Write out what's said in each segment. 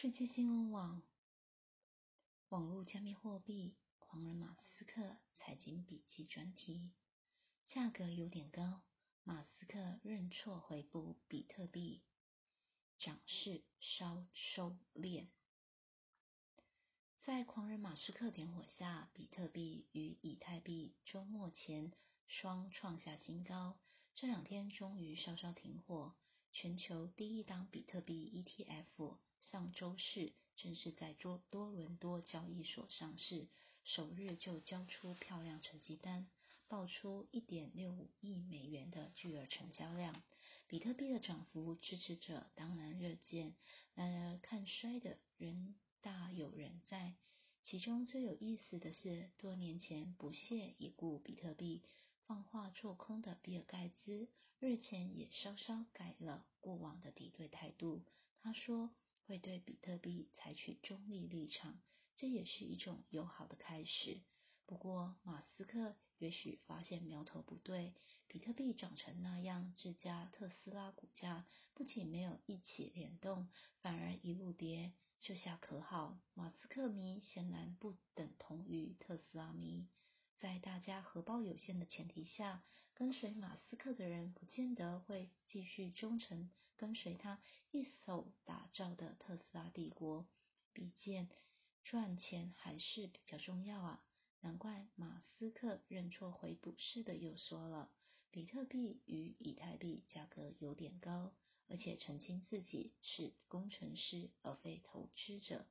世界新闻网网络加密货币狂人马斯克财经笔记专题，价格有点高，马斯克认错回补比特币，涨势稍收敛。在狂人马斯克点火下，比特币与以太币周末前双创下新高，这两天终于稍稍停火。全球第一档比特币 ETF 上周四正式在多多伦多交易所上市，首日就交出漂亮成绩单，爆出一点六五亿美元的巨额成交量。比特币的涨幅，支持者当然热见，然而看衰的人。大有人在，其中最有意思的是，多年前不屑一顾比特币、放话做空的比尔盖茨，日前也稍稍改了过往的敌对态度。他说会对比特币采取中立立场，这也是一种友好的开始。不过，马斯克也许发现苗头不对，比特币涨成那样，这家特斯拉股价不仅没有一起联动，反而一路跌。这下可好，马斯克迷显然不等同于特斯拉迷。在大家荷包有限的前提下，跟随马斯克的人不见得会继续忠诚跟随他一手打造的特斯拉帝国。毕竟赚钱还是比较重要啊！难怪马斯克认错回补式的又说了，比特币与以太币价格有点高。而且澄清自己是工程师而非投资者。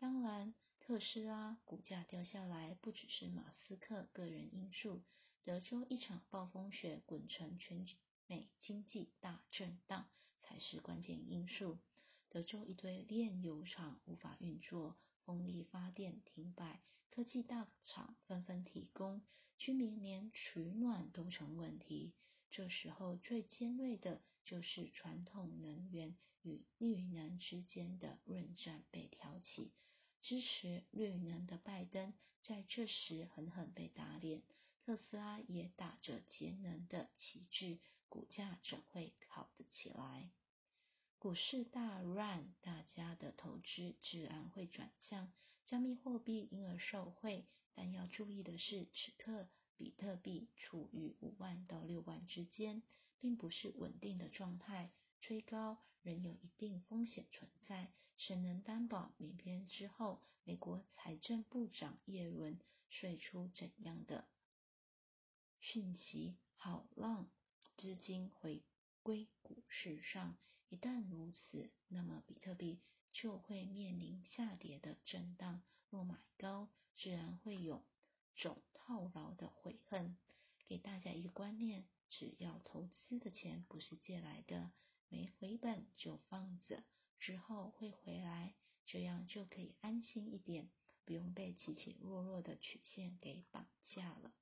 当然，特斯拉股价掉下来不只是马斯克个人因素，德州一场暴风雪滚成全美经济大震荡才是关键因素。德州一堆炼油厂无法运作，风力发电停摆，科技大厂纷纷停工，居民连取暖都成问题。这时候最尖锐的就是传统能源与绿能之间的论战被挑起，支持绿能的拜登在这时狠狠被打脸，特斯拉也打着节能的旗帜，股价怎会好得起来？股市大乱，大家的投资自然会转向加密货币，因而受惠。但要注意的是，此刻。比特币处于五万到六万之间，并不是稳定的状态，吹高仍有一定风险存在。谁能担保明天之后，美国财政部长耶伦说出怎样的讯息，好让资金回归股市上？一旦如此，那么比特币就会面临下跌的震荡。若买高，自然会有。种套牢的悔恨，给大家一个观念：只要投资的钱不是借来的，没回本就放着，之后会回来，这样就可以安心一点，不用被起起落落的曲线给绑架了。